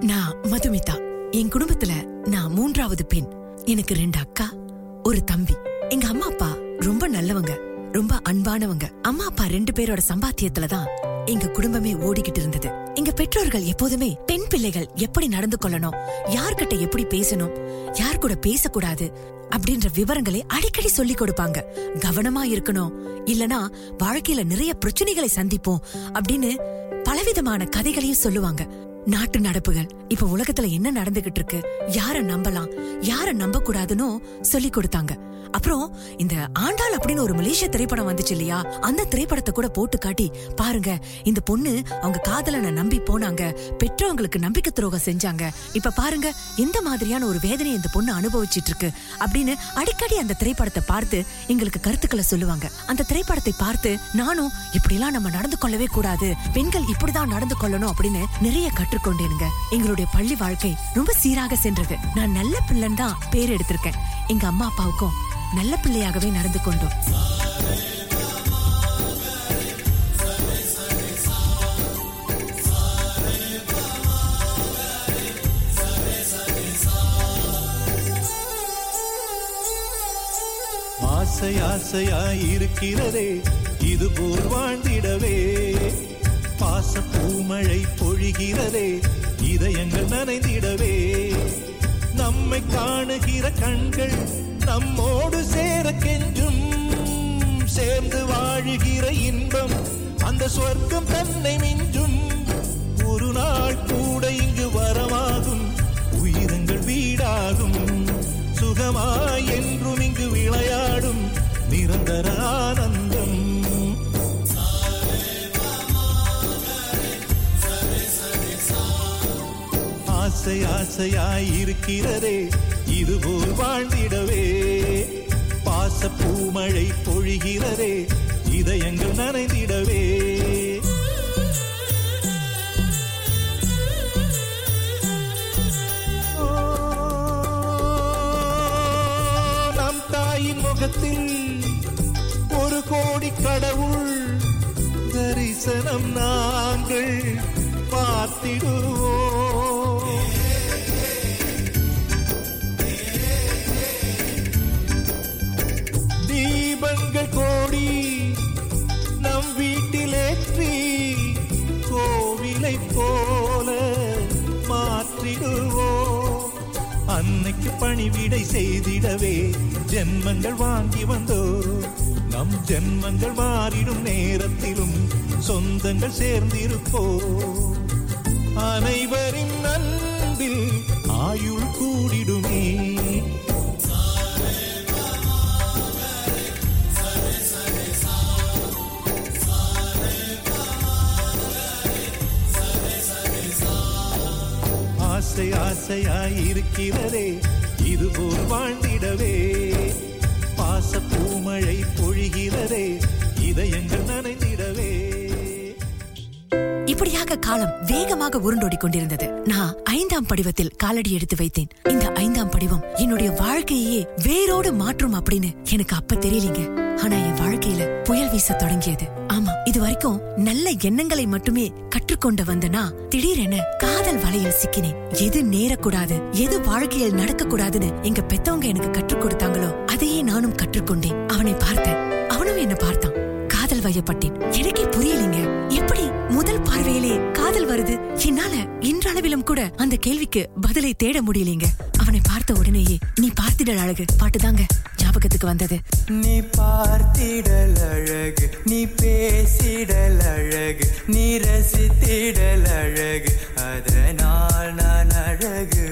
நான் மதுமிதா. என் குடும்பத்துல நான் மூன்றாவது பெண். எனக்கு ரெண்டு அக்கா ஒரு தம்பி. எங்க அம்மா அப்பா ரொம்ப நல்லவங்க ரொம்ப அன்பானவங்க. அம்மா அப்பா ரெண்டு பேரோட சம்பாத்தியத்துல தான் எங்க குடும்பமே ஓடிக்கிட்டு இருந்தது. எங்க பெற்றோர்கள் எப்போதுமே பெண் பிள்ளைகள் எப்படி நடந்து கொள்ளணும் யார்கிட்ட எப்படி பேசணும் யார் கூட பேசக்கூடாது அப்படின்ற விவரங்களை அடிக்கடி சொல்லி கொடுப்பாங்க. கவனமா இருக்கணும். இல்லனா வாழ்க்கையில நிறைய பிரச்சனைகளை சந்திப்போம் அப்படின்னு பலவிதமான கதைகளையும் சொல்லுவாங்க. நாட்டு நடப்புகள். இப்ப உலகத்துல என்ன நடந்துகிட்டு இருக்கு? யார நம்பலாம்? யார நம்ப கூடாதுன்னு சொல்லி கொடுத்தாங்க. அப்புறம் இந்த ஆண்டாள் அப்படின்னு ஒரு மலேசிய திரைப்படம் வந்துச்சு இல்லையா? அந்த திரைப்படத்தை கூட போட்டு காட்டி பாருங்க இந்த பொண்ணு அவங்க காதலனை நம்பி போனாங்க. பெற்றவங்களுக்கு நம்பிக்கை துரோகம் செஞ்சாங்க. இப்ப பாருங்க இந்த மாதிரியான ஒரு வேதனையை இந்த பொண்ணு அனுபவிச்சிட்டு இருக்கு அப்படின்னு அடிக்கடி அந்த திரைப்படத்தை பார்த்து எங்களுக்கு கருத்துக்களை சொல்லுவாங்க. அந்த திரைப்படத்தை பார்த்து நானும் இப்படிலாம் நம்ம நடந்து கொள்ளவே கூடாது. பெண்கள் இப்படிதான் நடந்து கொள்ளணும் அப்படின்னு நிறைய கற்றுக்கொண்டேனுங்க. எங்களுடைய பள்ளி வாழ்க்கை ரொம்ப சீராக சென்றது. நான் நல்ல பிள்ளைன்னு தான் பேர் எடுத்திருக்கேன். எங்க அம்மா அப்பாவுக்கும் நல்ல பிள்ளையாகவே நடந்து கொண்டோம். ஆசை ஆசையாய் இருக்கிறதே இது போல் வாழ்ந்திடவே. பாச பூமழை பொழிகிறதே இதயங்கள் நனைந்திடவே. நம்மை காணுகிற கண்கள் நம்மோடு சேரக்கென்றும் சேர்ந்து வாழுகிற இன்பம் அந்த சொர்க்கம் தன்னை மிஞ்சும். ஒரு நாள் கூட இங்கு வரமாகும் உயிரங்கள் வீடாகும். சுகமாய் என்றும் இங்கு விளையாடும் நிரந்தர ஆனந்தம். ஆசை ஆசையாயிருக்கிறதே இதுபோல் வாழ்ந்திடவே. பாச பூமழை பொழிகிறதே இதயங்கள் நனைந்திடவே. நம் தாயின் முகத்தில் ஒரு கோடி கடவுள் தரிசனம் நாங்கள் பார்த்திடுவோம். விடை செய்திடவே. ஜென்மங்கள் வாங்கி வந்தோ நம் ஜென்மங்கள் மாறிடும் நேரத்திலும் சொந்தங்கள் சேர்ந்திருப்போ. அனைவரின் அன்பில் ஆயுள் கூடிடுமே. ஆசை ஆசையாயிருக்கிறதே. இதுபோல் வாழ்ந்திடவே. பாச பூமழை பொழிகிறதே இதயங்கள் நனைந்திடவே. இப்படியாக காலம் வேகமாக உருண்டோடி கொண்டிருந்தது. நான் ஐந்தாம் படிவத்தில் காலடி எடுத்து வைத்தேன். இந்த ஐந்தாம் படிவம் என்னுடைய வாழ்க்கையே வேரோடு மாற்றும் அப்படின்னு எனக்கு அப்ப தெரியலீங்க. ஆனா என் வாழ்க்கையில புயல் வீச தொடங்கியது. இது வரைக்கும் நல்ல எண்ணங்களை மட்டுமே கற்றுக்கொண்டு வந்தனா திடீரென காதல் வலையில் சிக்கினேன் எது நேரக்கூடாது எது வாழ்க்கையில் நடக்க கூடாதுன்னு எங்க பெத்தவங்க எனக்கு கற்றுக் கொடுத்தாங்களோ அதையே நானும் கற்றுக்கொண்டேன். அவனை பார்த்தேன். அவனும் என்ன பார்த்தான். காதல் வயப்பட்டேன். எனக்கே புரியலைங்க. எப்படி முதல் பார்வையிலே காதல் வருது? என்னால இன்றளவிலும் கூட அந்த கேள்விக்கு பதிலை தேட முடியலைங்க. அவனை பார்த்த உடனேயே நீ பார்த்திடல் அழகு. பாட்டுதாங்க. ஞாபகத்துக்கு வந்தது. நீ பார்த்திடல் அழகு நீ பேசிடல் அழகு நீ ரசித்திடல் அழகு அதனால் நான் அழகு.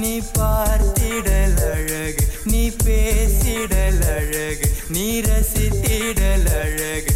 நீ பார்த்திடல் அழகு நீ பேசிடல் அழகு நீ ரசித்திடல் அழகு.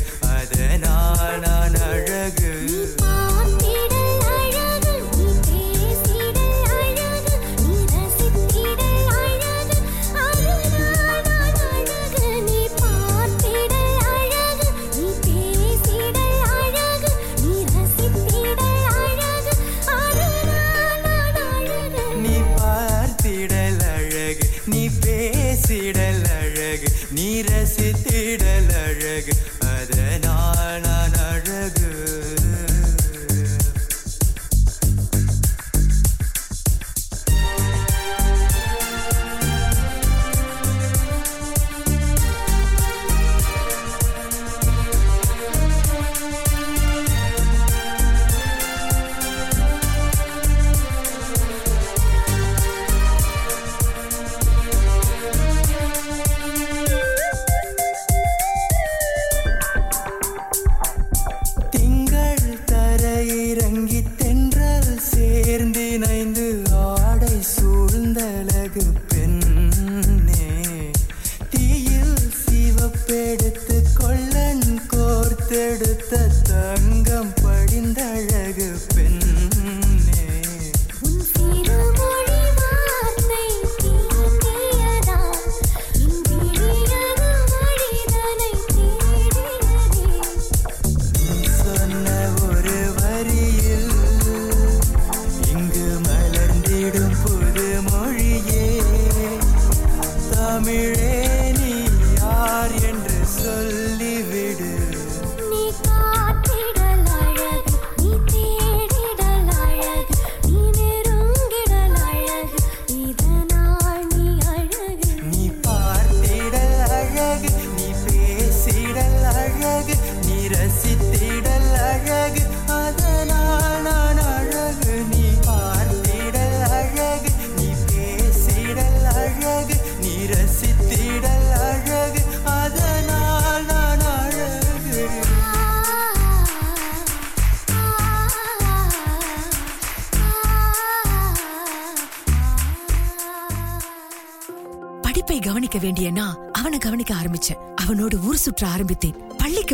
சுற்ற ஆரம்பித்தேன்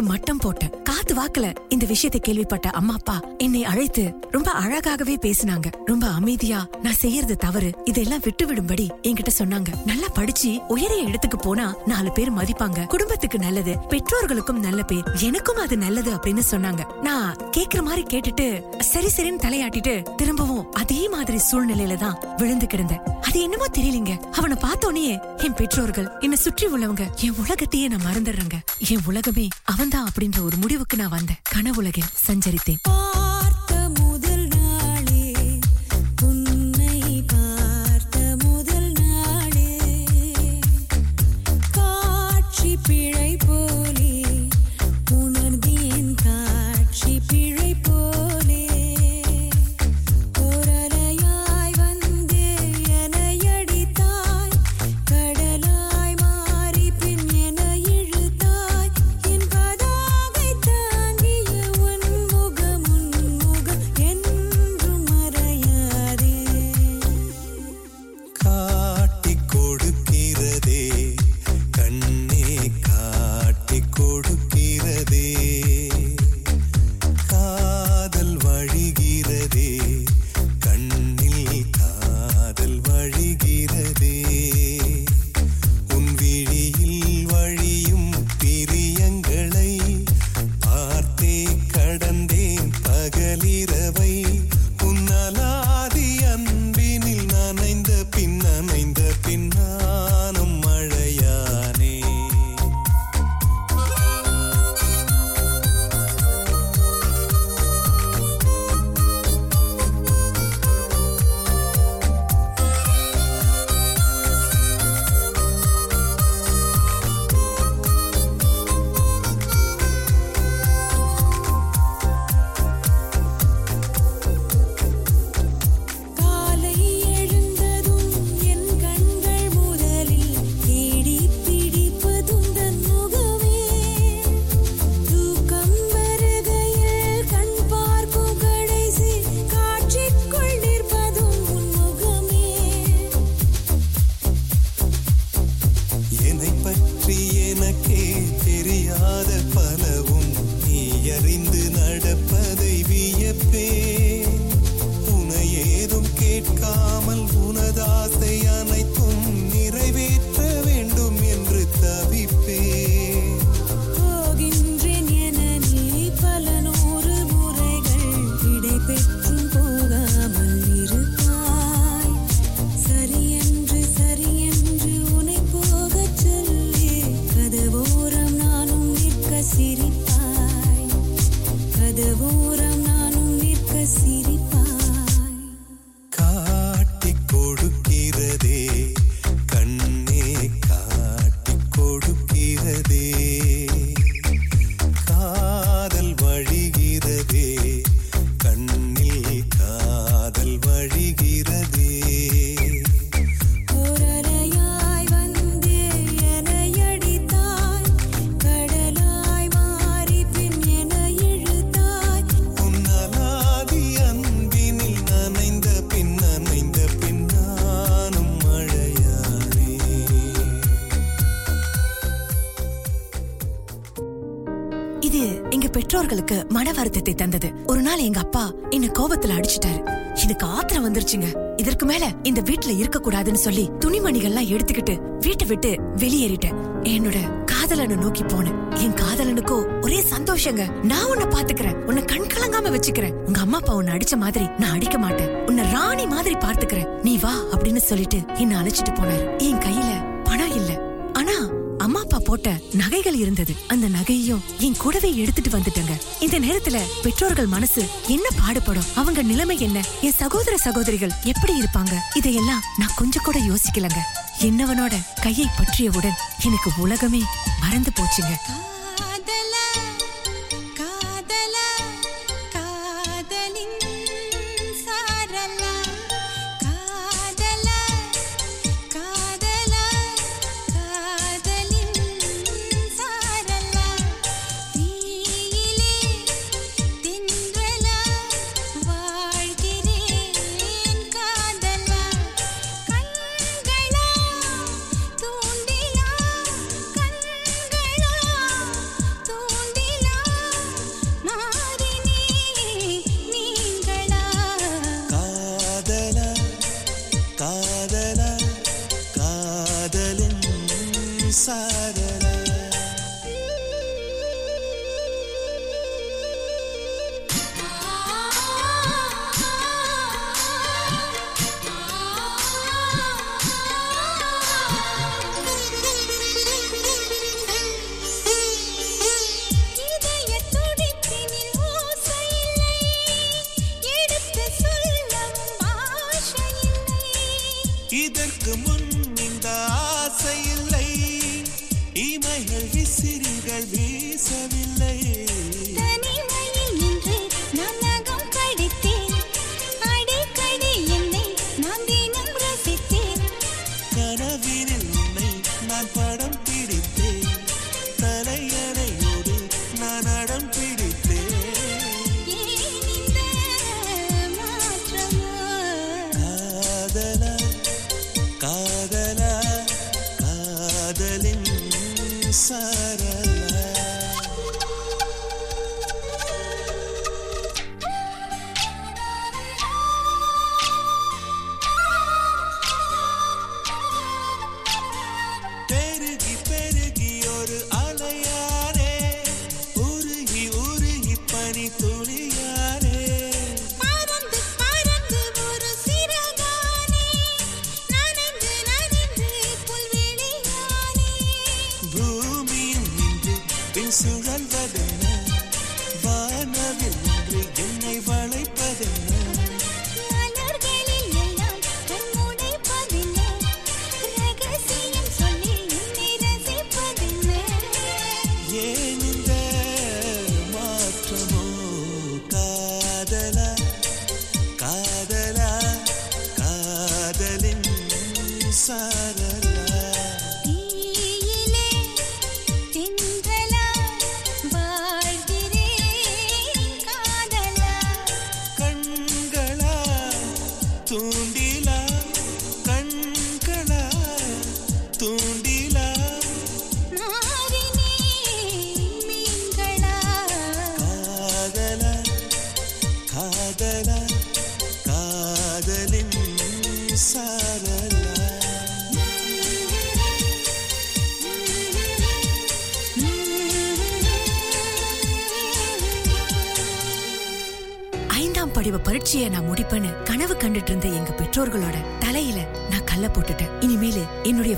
வாழ்க்கைக்கு மட்டம் போட்டேன் காத்து வாக்கல. இந்த விஷயத்தை கேள்விப்பட்ட அம்மா அப்பா என்னை அழைத்து ரொம்ப அழகாகவே பேசினாங்க. ரொம்ப அமைதியா நான் செய்யறது தவறு. இதெல்லாம் விட்டு விடும்படி என்கிட்ட சொன்னாங்க. நல்லா படிச்சு உயரிய இடத்துக்கு போனா நாலு பேர் மதிப்பாங்க. குடும்பத்துக்கு நல்லது பெற்றோர்களுக்கும் நல்ல பேர். எனக்கும் அது நல்லது அப்படின்னு சொன்னாங்க. நான் கேக்குற மாதிரி கேட்டுட்டு சரி சரின்னு தலையாட்டிட்டு திரும்பவும் அதே மாதிரி சூழ்நிலையில தான் விழுந்து கிடந்தேன். அது என்னமோ தெரியலீங்க. அவனை பார்த்தோன்னே என் பெற்றோர்கள் என்னை சுற்றி உள்ளவங்க என் உலகத்தையே நான் மறந்துடுறேங்க. என் உலகமே அவன் நான் அப்படின்ற ஒரு முடிவுக்கு நான் வந்தேன். கனவுலகில் சஞ்சரித்தேன். மன வருத்தத்தை தந்தது. ஒரு நாள் எங்க அப்பா என்ன கோபத்துல அடிச்சிட்டாரு. எனக்கு ஆத்திரம் வந்துருச்சுங்க. இதற்கு மேல இந்த வீட்டுல இருக்க கூடாதுன்னு சொல்லி துணிமணிகள்லாம் எடுத்துக்கிட்டு வீட்டை விட்டு வெளியேறிட்டேன். என்னோட காதலனை நோக்கி போனேன். என் காதலனுக்கோ ஒரே சந்தோஷங்க. நான் உன்னை பாத்துக்கிறேன். உன்னை கண் கலங்காம வச்சுக்கிறேன். உங்க அம்மா அப்பா உன்னை அடிச்ச மாதிரி நான் அடிக்க மாட்டேன். உன்னை ராணி மாதிரி பார்த்துக்கிறேன். நீ வா அப்படின்னு சொல்லிட்டு என்ன அழைச்சிட்டு போனாரு. என் கையில போட்ட நகைகள் இருந்தது. அந்த நகையையும் என் கூடவே எடுத்துட்டு வந்துட்டேங்க. இந்த நேரத்துல பெற்றோர்கள் மனசு என்ன பாடுபடும்? அவங்க நிலைமை என்ன? என் சகோதர சகோதரிகள் எப்படி இருப்பாங்க? இதையெல்லாம் நான் கொஞ்சம் கூட யோசிக்கலங்க. என்னவனோட கையை பற்றியவுடன் எனக்கு உலகமே மறந்து போச்சுங்க.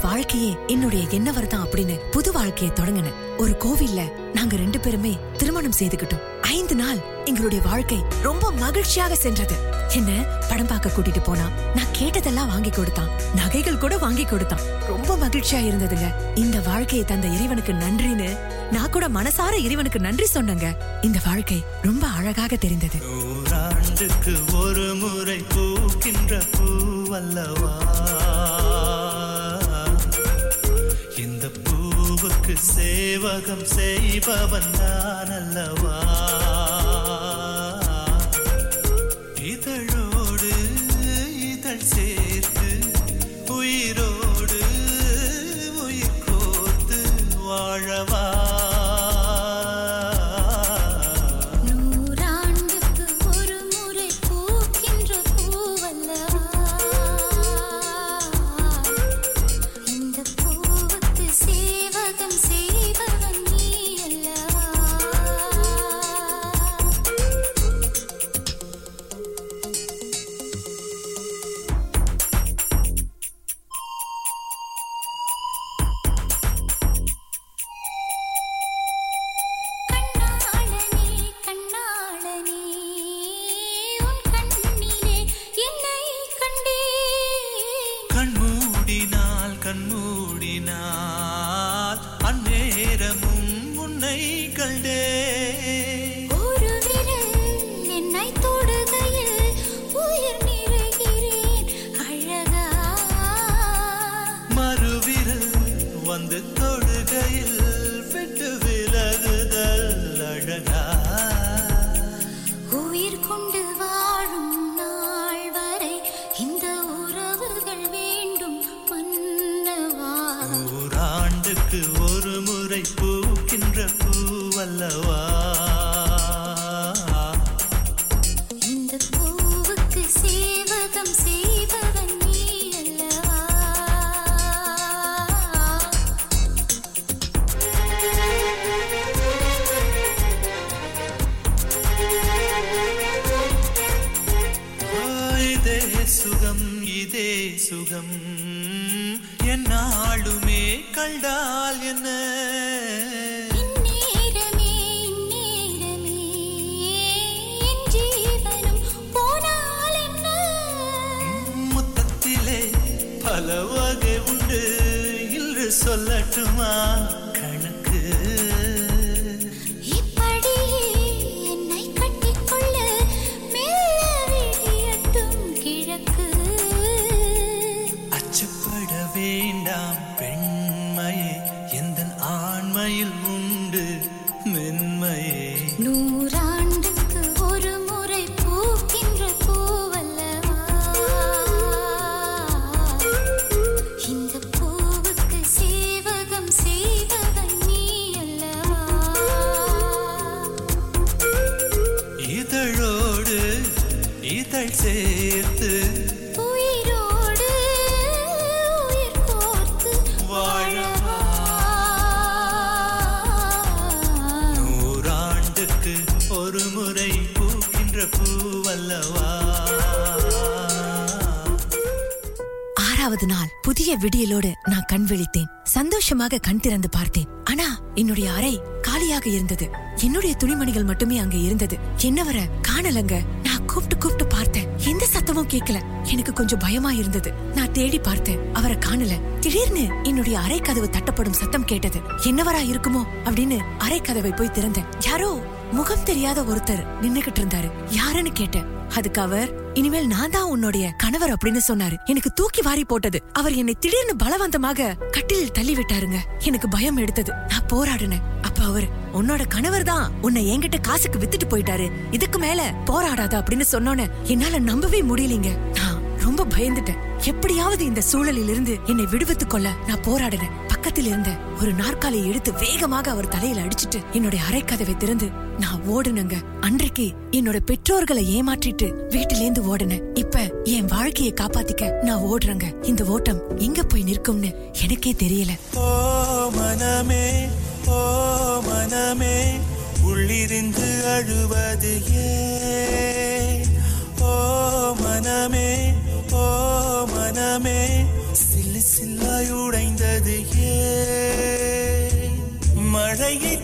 வாழ்க்கையே என்னுடைய என்னவர் தான் அப்படின்னு புது வாழ்க்கையை தொடங்கினேன் ஒரு கோவில்ல நாங்க ரெண்டு பேருமே திருமணம் செய்துகிட்டோம் ஐந்து நாள் எங்களுடைய வாழ்க்கை ரொம்ப மகிழ்ச்சியாக சென்றது. என்ன? படம் பார்க்க கூட்டிட்டு போனா நான் கேட்டதெல்லாம் வாங்கி கொடுத்தான். நகைகள் கூட வாங்கி கொடுத்தான். ரொம்ப மகிழ்ச்சியா இருந்ததுங்க. இந்த வாழ்க்கையை தந்த இறைவனுக்கு நன்றின்னு நான் கூட மனசார இறைவனுக்கு நன்றி சொன்னேங்க. இந்த வாழ்க்கை ரொம்ப அழகாக தெரிந்தது. ஒரு முறை பூக்கின்ற பூவல்லவா? பூவுக்கு சேவகம் செய்பவன் நான் அல்லவா பூவல்லவா இந்த பூவுக்கு சேவகம் செய்பவன் நீ அல்லவா இதே சுகம் இதே சுகம். என்னாளுமே கண்டால் சொல்லட்டுமா கணக்கு? வேண்டாம் பெண்மையே எந்த ஆண்மையில் உண்டு மென்மையே. ஆறாவது நாள் புதிய விடியலோடு நான் கண் விழித்தேன். சந்தோஷமாக கண் திறந்து பார்த்தேன். ஆனா என்னுடைய அறை காலியாக இருந்தது. என்னுடைய துணிமணிகள் மட்டுமே அங்க இருந்தது. என்னவர காணலங்க. நான் கூப்பிட்டு கூப்பிட்டு பார்த்தேன். எந்த சத்தமும் கேட்கல. எனக்கு கொஞ்சம் பயமா இருந்தது. நான் தேடி பார்த்தேன். அவரை காணல. திடீர்னு என்னுடைய அறை கதவு தட்டப்படும் சத்தம் கேட்டது. என்னவரா இருக்குமோ அப்படின்னு அறை கதவை போய் திறந்தேன். யாரோ முகம் தெரியாத ஒருத்தர் நின்னுகிட்டு இருந்தாரு யாருன்னு கேட்டேன். அதுக்கு அவர் இனிமேல் நான் தான் உன்னுடைய கணவர் அப்படின்னு சொன்னாரு. எனக்கு தூக்கி வாரி போட்டது. அவர் என்னை திடீர்னு பலவந்தமாக கட்டிலில் தள்ளி விட்டாருங்க. எனக்கு பயம் எடுத்தது. நான் போராடினேன். அப்ப அவர் உன்னோட கணவர் தான் உன்னை என்கிட்ட காசுக்கு வித்துட்டு போயிட்டாரு. இதுக்கு மேல போராடாத அப்படின்னு சொன்னோன்னு என்னால நம்பவே முடியலீங்க. நான் ரொம்ப பயந்துட்டேன். எப்படியாவது இந்த சூழலில் இருந்து என்னை விடுவித்துக் கொள்ள நான் போராடினேன். பக்கத்தில் இருந்த ஒரு நாற்காலியை எடுத்து வேகமாக அவர் தலையில அடிச்சிட்டு என்னுடைய அரைக்கதவை திறந்து நான் ஓடுனங்க. அன்றைக்கு என்னோட பெற்றோர்களை ஏமாற்றிட்டு வீட்டிலேந்து ஓடுனேன். இப்ப என் வாழ்க்கையை காப்பாத்திக்க நான் ஓடுறேங்க. இந்த ஓட்டம் எங்க போய் நிற்கும்னு எனக்கே தெரியல. ஓ மனமே ஓ மனமே உள்ளிருந்து அழுவது ஏன் ஓ மனமே ஓ மனமே சில்லு சில்லாய் உடைந்தது ஏன்? மழையை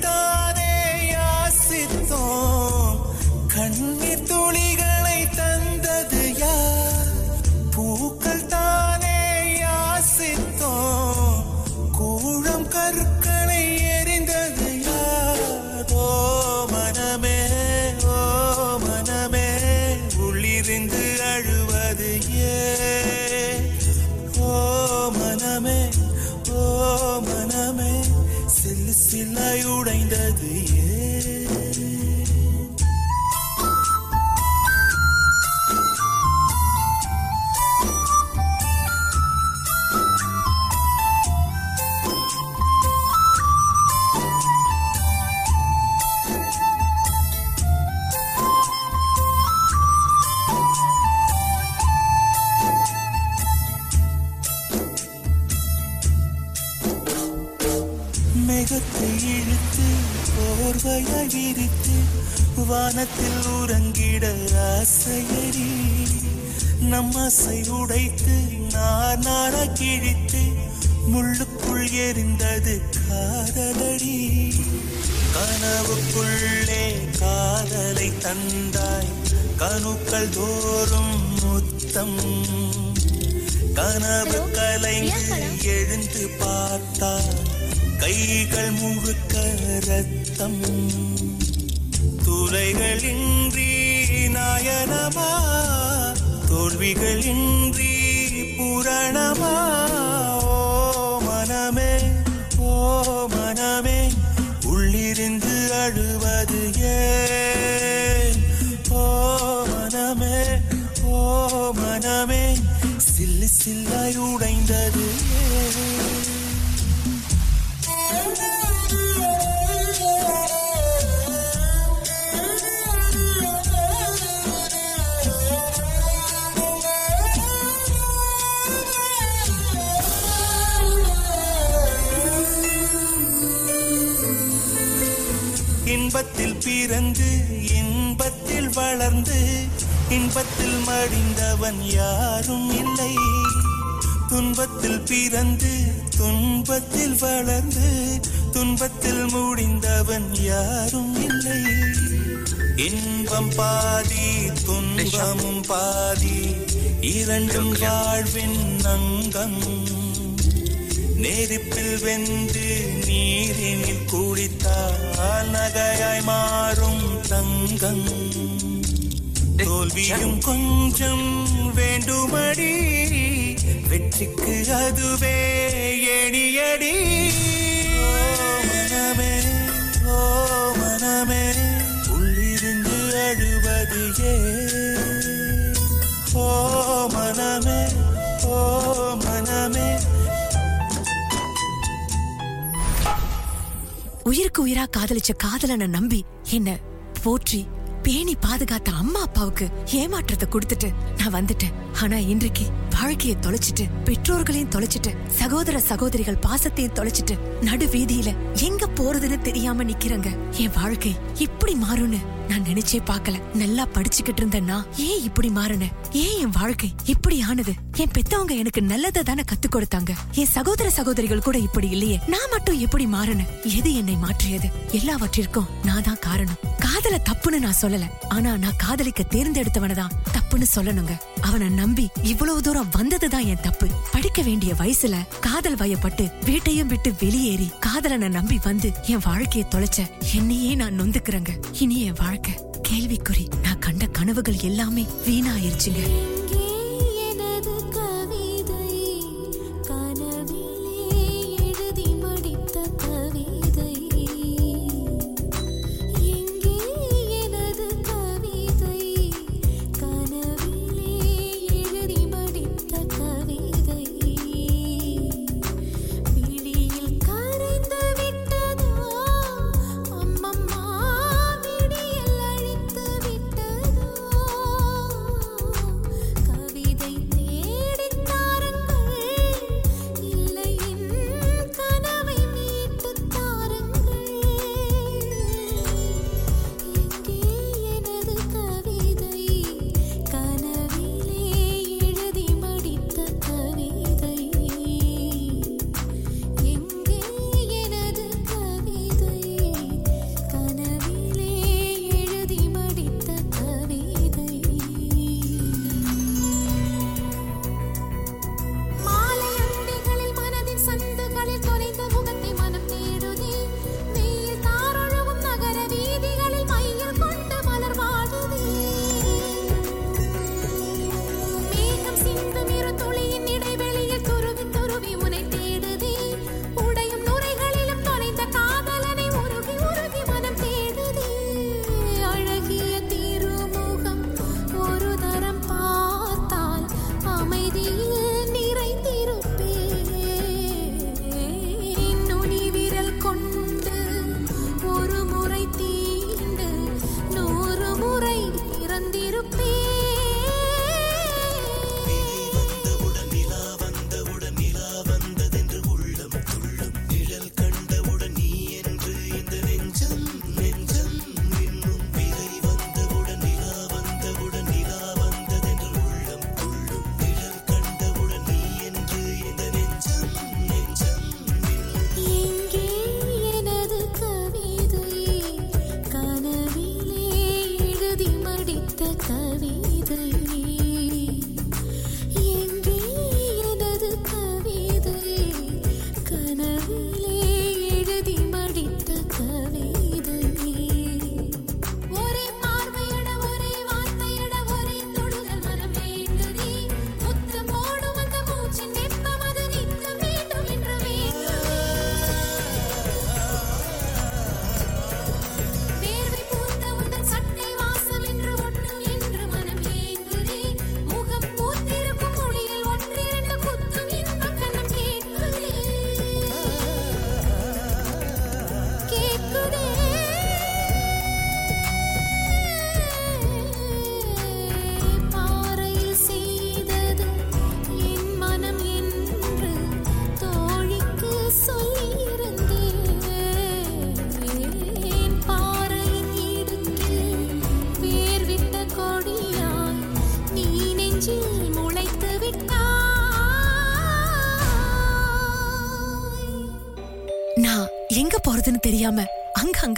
மேகத்தை இழுத்து போர்வையாய் விரித்து வானத்தில் உறங்கிட ஆசையடி. நம் ஆசை உடைத்து நார் நார கிழித்து முள்ளுக்குள் எரிந்தது காதலடி. கனவுக்குள்ளே காதலை தந்தாய் கணுக்கள் தோறும் முத்தம். கனவு கலைந்து எழுந்து பார்த்தால் கைகள் முழுக்க ரத்தம் துளைகளின்றி நாயனமா? தோல்விகளின்றி புரணமா? ஓ மனமே ஓ மனமே உள்ளிருந்து அழுவது ஏன்? ஓ மனமே ஓ மனமே சில்லு சில்லாய் உடைந்தது வளர்ந்து இன்பத்தில் மடிந்தவன் யாரும் இல்லை. துன்பத்தில் பிறந்து துன்பத்தில் வளர்ந்து துன்பத்தில் முடிந்தவன் யாரும் இல்லை. இன்பம் பாதி துன்பமும் பாதி இரண்டும் வாழ்வின் அங்கம். நெருப்பில் வெந்து நீரினில் குளித்தால் நகையாய் மாறும் தங்கம். தோல்வியும் கொஞ்சம் வேண்டுமடி. வெற்றிக்கு அதுவே எணியடி ஓ மனமே ஓ மனமே. உள்ளிருந்து அழுவது ஓ மனமே ஓ மனமே. உயிருக்கு உயிரா காதலிச்ச காதலனை நம்பி என்ன போற்றி பேணி பாதுகாத்த அம்மா அப்பாவுக்கு ஏமாற்றத்தை கொடுத்துட்டு நான் வந்துட்டேன். ஆனா இன்றைக்கு வாழ்க்கையை தொலைச்சிட்டு பெற்றோர்களையும் தொலைச்சிட்டு சகோதர சகோதரிகள் பாசத்தையும் தொலைச்சிட்டு நடு வீதியில எங்க போறதுன்னு தெரியாம நிக்கிறங்க. என் வாழ்க்கை இப்படி மாறும்னு நான் நினைச்சே பார்க்கல. நல்லா படிச்சுக்கிட்டு இருந்த நான் ஏன் இப்படி மாறினேன்? ஏன் என் வாழ்க்கை இப்படி ஆனது? என் பெத்தவங்க எனக்கு நல்லதை தானே கத்து கொடுத்தாங்க. என் சகோதர சகோதரிகள் கூட இப்படி இல்லையே. நான் மட்டும் எப்படி மாறினேன்? எது என்னை மாற்றியது? எல்லாவற்றிற்கும் நான் தான் காரணம். காதல தப்புன்னு நான் சொல்லல. ஆனா நான் காதலிக்க தேர்ந்தெடுத்தவனதான். தப்புன்னு சொல்லணுங்க. அவனை நம்பி இவ்வளவு தூரம் வந்ததுதான் என் தப்பு. படிக்க வேண்டிய வயசுல காதல் வயப்பட்டு வீட்டையும் விட்டு வெளியேறி காதலனை நம்பி வந்து என் வாழ்க்கைய தொலைச்ச என்னையே நான் நொந்துக்கிறேங்க. இனி என் வாழ்க்கை கேள்விக்குறி. நான் கண்ட கனவுகள் எல்லாமே வீணாயிருச்சுங்க.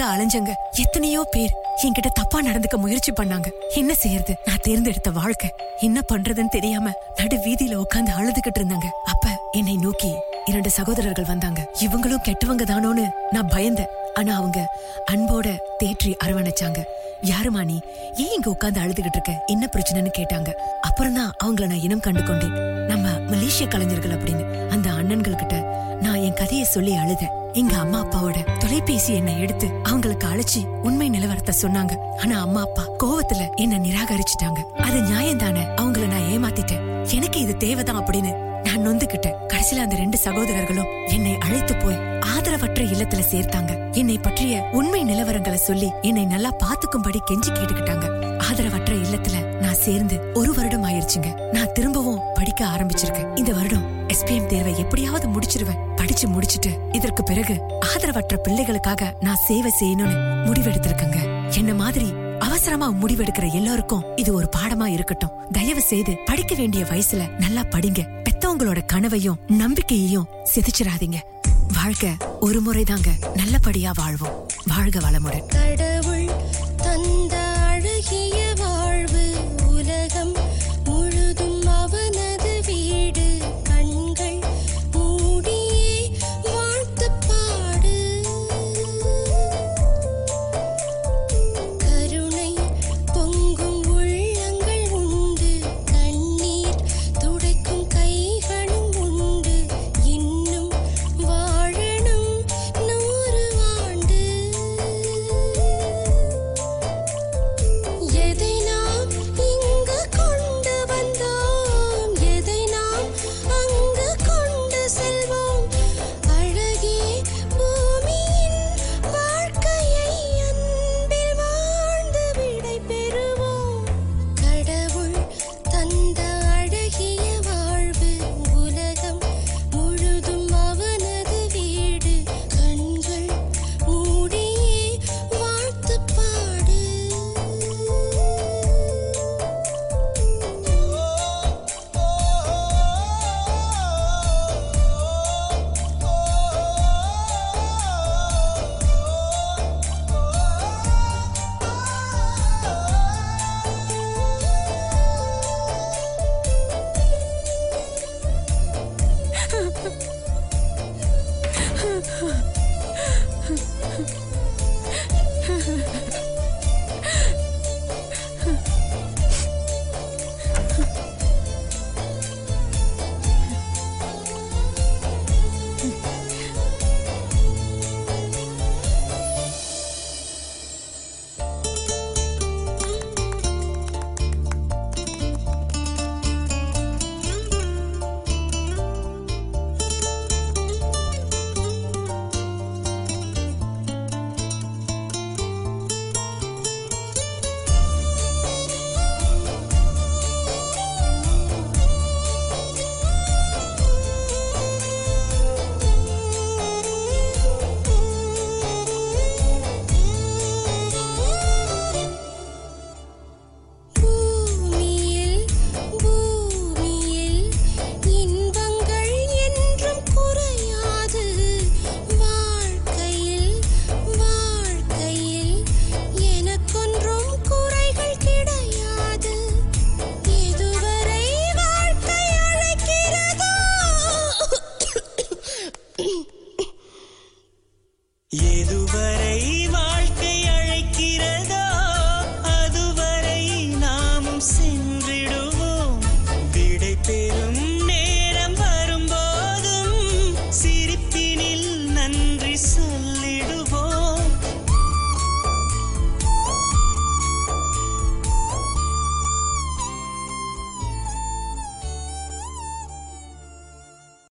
அங்க அலைஞ்சங்க. எத்தனையோ பேர் என்கிட்ட தப்பா நடந்துக்க முயற்சி பண்ணாங்க. என்ன செய்யறது? நான் தேர்ந்தெடுத்த வாழ்க்கை. என்ன பண்றதுன்னு தெரியாம நடு வீதியில உட்கார்ந்து அழுதுகிட்டு இருந்தாங்க. அப்ப என்னை நோக்கி இரண்டு சகோதரர்கள் வந்தாங்க. இவங்களும் கெட்டவங்க தானோன்னு நான் பயந்தேன். ஆனா அவங்க அன்போட தேற்றி அரவணைச்சாங்க. யாருமா நீ? ஏன் இங்க உட்கார்ந்து அழுதுகிட்டு இருக்க? என்ன பிரச்சனைன்னு கேட்டாங்க. அப்புறம் தான் அவங்கள நான் இனம் கண்டு கொண்டேன் நம்ம மலேசிய கலைஞர்கள் அப்படின்னு அந்த அண்ணன்கள் கிட்ட கதையை சொல்லி அழுத. எங்க அம்மா அப்பாவோட தொலைபேசி என்னை எடுத்து அவங்களுக்கு அழைச்சி உண்மை நிலவரத்தை சொன்னாங்க. ஆனா அம்மா அப்பா கோவத்துல என்ன நிராகரிச்சுட்டாங்க. அது நியாயம் தானே அவங்கள நான் ஏமாத்திட்டேன். எனக்கு இது தேவைதான் அப்படின்னு நான் நொந்துகிட்டேன். கடைசியில அந்த ரெண்டு சகோதரர்களும் என்னை அழைத்து போய் ஆதரவற்ற இல்லத்துல சேர்த்தாங்க. என்னை பற்றிய உண்மை நிலவரங்களை சொல்லி என்னை நல்லா பாத்துக்கும்படி கெஞ்சி கேட்டுக்கிட்டாங்க. ஆதரவற்ற இல்லத்துல நான் சேர்ந்து ஒரு வருடம் ஆயிருச்சுங்க. நான் திரும்பவும் படிக்க ஆரம்பிச்சிருக்கேன். இந்த வருடம் எஸ்பிஎம் தேர்வை எப்படியாவது முடிச்சிருவேன். படிச்சு முடிச்சிட்டு இதற்கு பிறகு ஆதரவற்ற பிள்ளைகளுக்காக நான் சேவை செய்யணும்னு முடிவெடுத்திருக்கேங்க. என்ன மாதிரி அவசரமா முடிவெடுக்கிற எல்லாருக்கும் இது ஒரு பாடமா இருக்கட்டும். தயவு செய்து படிக்க வேண்டிய வயசுல நல்லா படிங்க. பெத்தவங்களோட கனவையும் நம்பிக்கையையும் சிதைச்சிடாதீங்க வாழ்க்கை ஒரு முறைதாங்க. நல்லபடியா வாழ்வோம். வாழ்க வளமுடன். கடவுள் தந்தா